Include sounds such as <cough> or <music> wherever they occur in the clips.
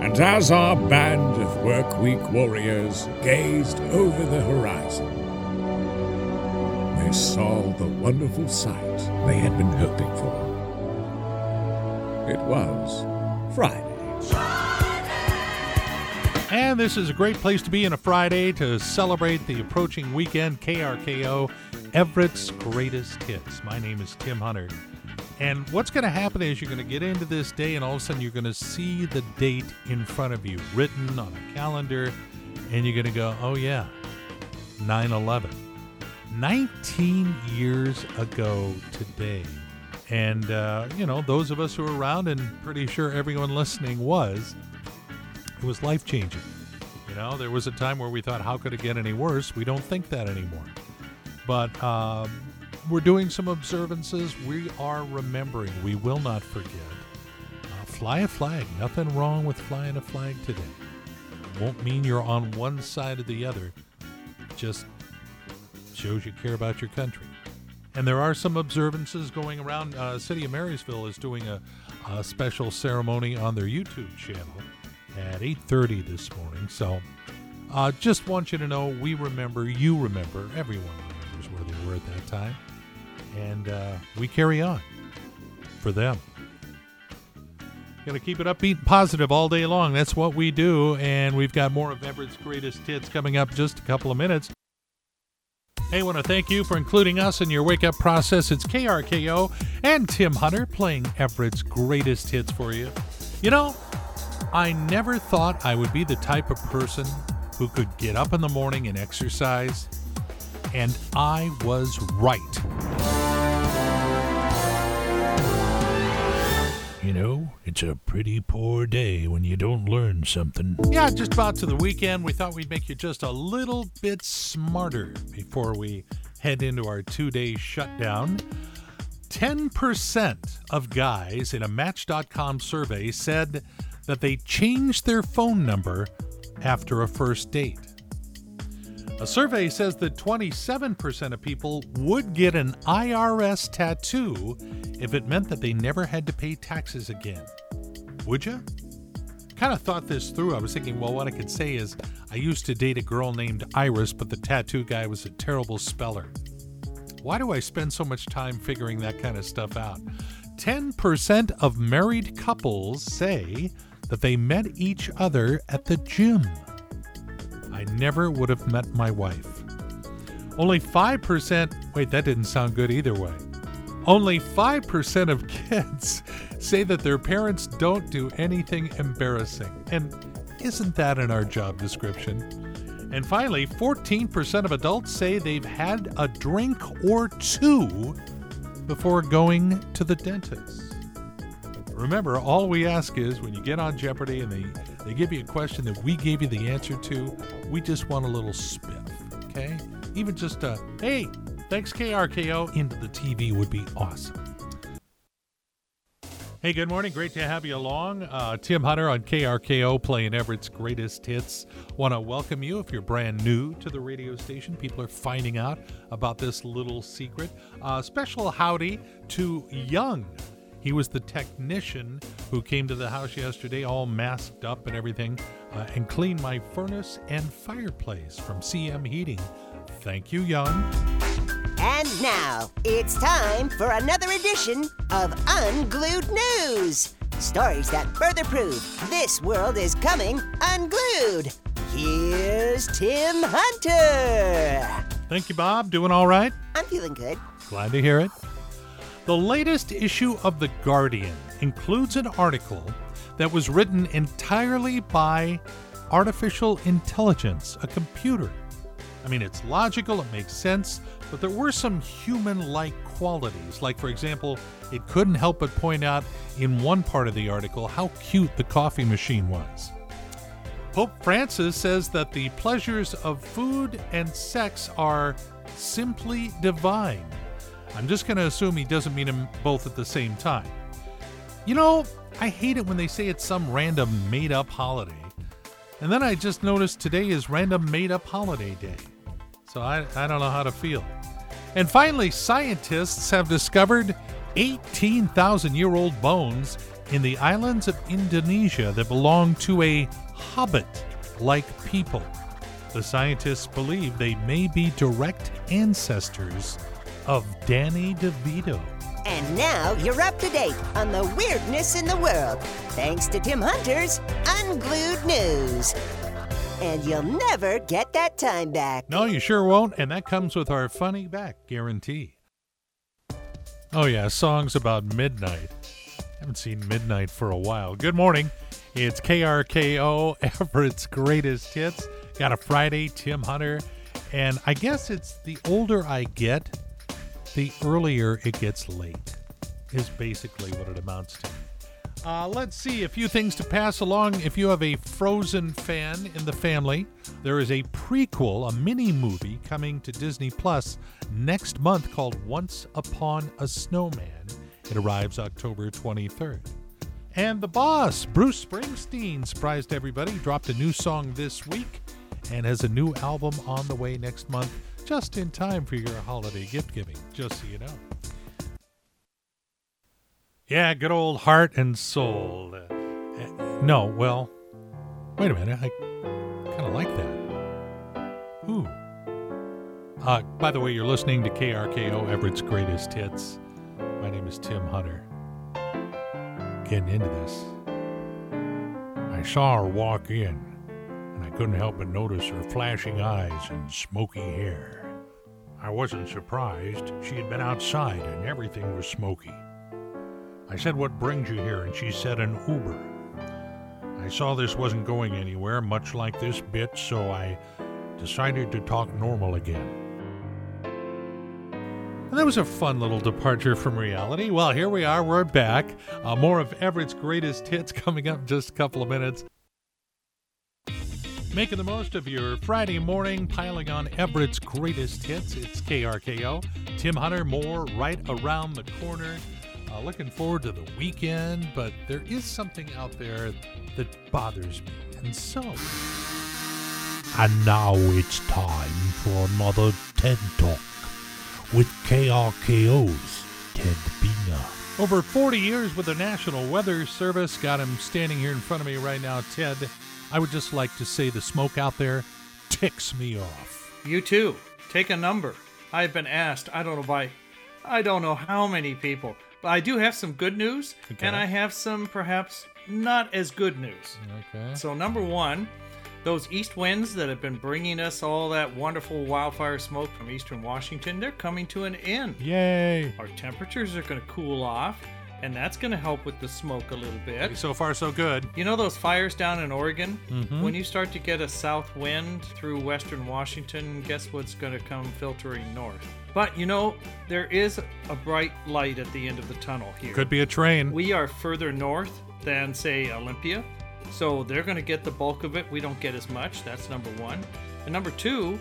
And as our band of work week warriors gazed over the horizon, they saw the wonderful sight they had been hoping for. It was Friday. And this is a great place to be on a Friday to celebrate the approaching weekend. KRKO, Everett's greatest hits. My name is Tim Hunter. And what's going to happen is you're going to get into this day, and all of a sudden you're going to see the date in front of you written on a calendar, and you're going to go, oh, yeah, 9 11. 19 years ago today. And, uh, you know, those of us who were around, and pretty sure everyone listening was, it was life changing. You know, there was a time where we thought, how could it get any worse? We don't think that anymore. But um, we're doing some observances. We are remembering. We will not forget. Uh, fly a flag. Nothing wrong with flying a flag today. Won't mean you're on one side or the other. Just shows you care about your country. And there are some observances going around. Uh, City of Marysville is doing a, a special ceremony on their YouTube channel at 8:30 this morning. So, uh, just want you to know we remember. You remember. Everyone remembers where they were at that time, and uh, we carry on for them. Going to keep it upbeat and positive all day long. That's what we do, and we've got more of Everett's greatest hits coming up just a couple of minutes. Hey, I want to thank you for including us in your wake up process. It's KRKO and Tim Hunter playing Everett's greatest hits for you. You know, I never thought I would be the type of person who could get up in the morning and exercise, and I was right. You know, it's a pretty poor day when you don't learn something. Yeah, just about to the weekend. We thought we'd make you just a little bit smarter before we head into our two day shutdown. 10% of guys in a Match.com survey said that they changed their phone number after a first date. A survey says that 27% of people would get an IRS tattoo if it meant that they never had to pay taxes again. Would you? Kind of thought this through. I was thinking, well, what I could say is I used to date a girl named Iris, but the tattoo guy was a terrible speller. Why do I spend so much time figuring that kind of stuff out? 10% of married couples say that they met each other at the gym. I never would have met my wife. Only 5%, wait, that didn't sound good either way. Only 5% of <laughs> kids say that their parents don't do anything embarrassing. And isn't that in our job description? And finally, 14% of adults say they've had a drink or two before going to the dentist. Remember, all we ask is when you get on Jeopardy and they, they give you a question that we gave you the answer to, we just want a little spiff, okay? Even just a, hey, thanks KRKO, into the TV would be awesome. Hey, good morning. Great to have you along. Uh, Tim Hunter on KRKO playing Everett's greatest hits. Want to welcome you if you're brand new to the radio station. People are finding out about this little secret. Uh, special howdy to Young. He was the technician who came to the house yesterday, all masked up and everything, uh, and cleaned my furnace and fireplace from CM Heating. Thank you, Young. And now it's time for another edition of Unglued News. Stories that further prove this world is coming unglued. Here's Tim Hunter. Thank you, Bob. Doing all right? I'm feeling good. Glad to hear it. The latest issue of The Guardian includes an article that was written entirely by artificial intelligence, a computer. I mean, it's logical, it makes sense, but there were some human like qualities. Like, for example, it couldn't help but point out in one part of the article how cute the coffee machine was. Pope Francis says that the pleasures of food and sex are simply divine. I'm just going to assume he doesn't mean them both at the same time. You know, I hate it when they say it's some random made up holiday. And then I just noticed today is random made up holiday day. So I, I don't know how to feel. And finally, scientists have discovered 18,000 year old bones in the islands of Indonesia that belong to a hobbit like people. The scientists believe they may be direct ancestors of Danny DeVito. And now you're up to date on the weirdness in the world, thanks to Tim Hunter's Unglued News. And you'll never get that time back. No, you sure won't, and that comes with our funny back guarantee. Oh, yeah, songs about midnight. Haven't seen midnight for a while. Good morning. It's KRKO, <laughs> Everett's greatest hits. Got a Friday, Tim Hunter. And I guess it's the older I get, the earlier it gets late, is basically what it amounts to. Uh, let's see a few things to pass along. If you have a Frozen fan in the family, there is a prequel, a mini movie coming to Disney Plus next month called Once Upon a Snowman. It arrives October 23rd. And the boss, Bruce Springsteen, surprised everybody, dropped a new song this week and has a new album on the way next month, just in time for your holiday gift giving, just so you know. Yeah, good old heart and soul. Uh, no, well, wait a minute. I kind of like that. Ooh. Uh, by the way, you're listening to KRKO Everett's Greatest Hits. My name is Tim Hunter. Getting into this. I saw her walk in, and I couldn't help but notice her flashing eyes and smoky hair. I wasn't surprised. She had been outside, and everything was smoky. I said, What brings you here? And she said, An Uber. I saw this wasn't going anywhere, much like this bit, so I decided to talk normal again. And that was a fun little departure from reality. Well, here we are. We're back. Uh, more of Everett's greatest hits <laughs> coming up in just a couple of minutes. Making the most of your Friday morning, piling on Everett's greatest hits. It's KRKO. Tim Hunter, more right around the corner. Uh, looking forward to the weekend, but there is something out there that bothers me. And so. And now it's time for another TED Talk with KRKO's Ted Buehner. Over 40 years with the National Weather Service. Got him standing here in front of me right now, Ted. I would just like to say the smoke out there ticks me off. You too. Take a number. I've been asked, I don't know by I don't know how many people. But I do have some good news Okay. and I have some perhaps not as good news. Okay. So number 1, those east winds that have been bringing us all that wonderful wildfire smoke from eastern Washington, they're coming to an end. Yay. Our temperatures are going to cool off, and that's going to help with the smoke a little bit. So far, so good. You know those fires down in Oregon? Mhm. When you start to get a south wind through western Washington, guess what's going to come filtering north? But you know, there is a bright light at the end of the tunnel here. Could be a train. We are further north than, say, Olympia, so they're going to get the bulk of it. We don't get as much. That's number one. And number two,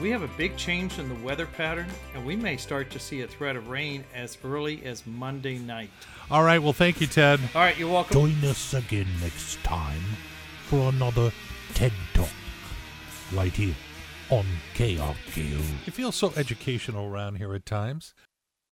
we have a big change in the weather pattern, and we may start to see a threat of rain as early as Monday night. All right. Well, thank you, Ted. All right, you're welcome. Join us again next time for another TED Talk right here on KRKO. It feels so educational around here at times.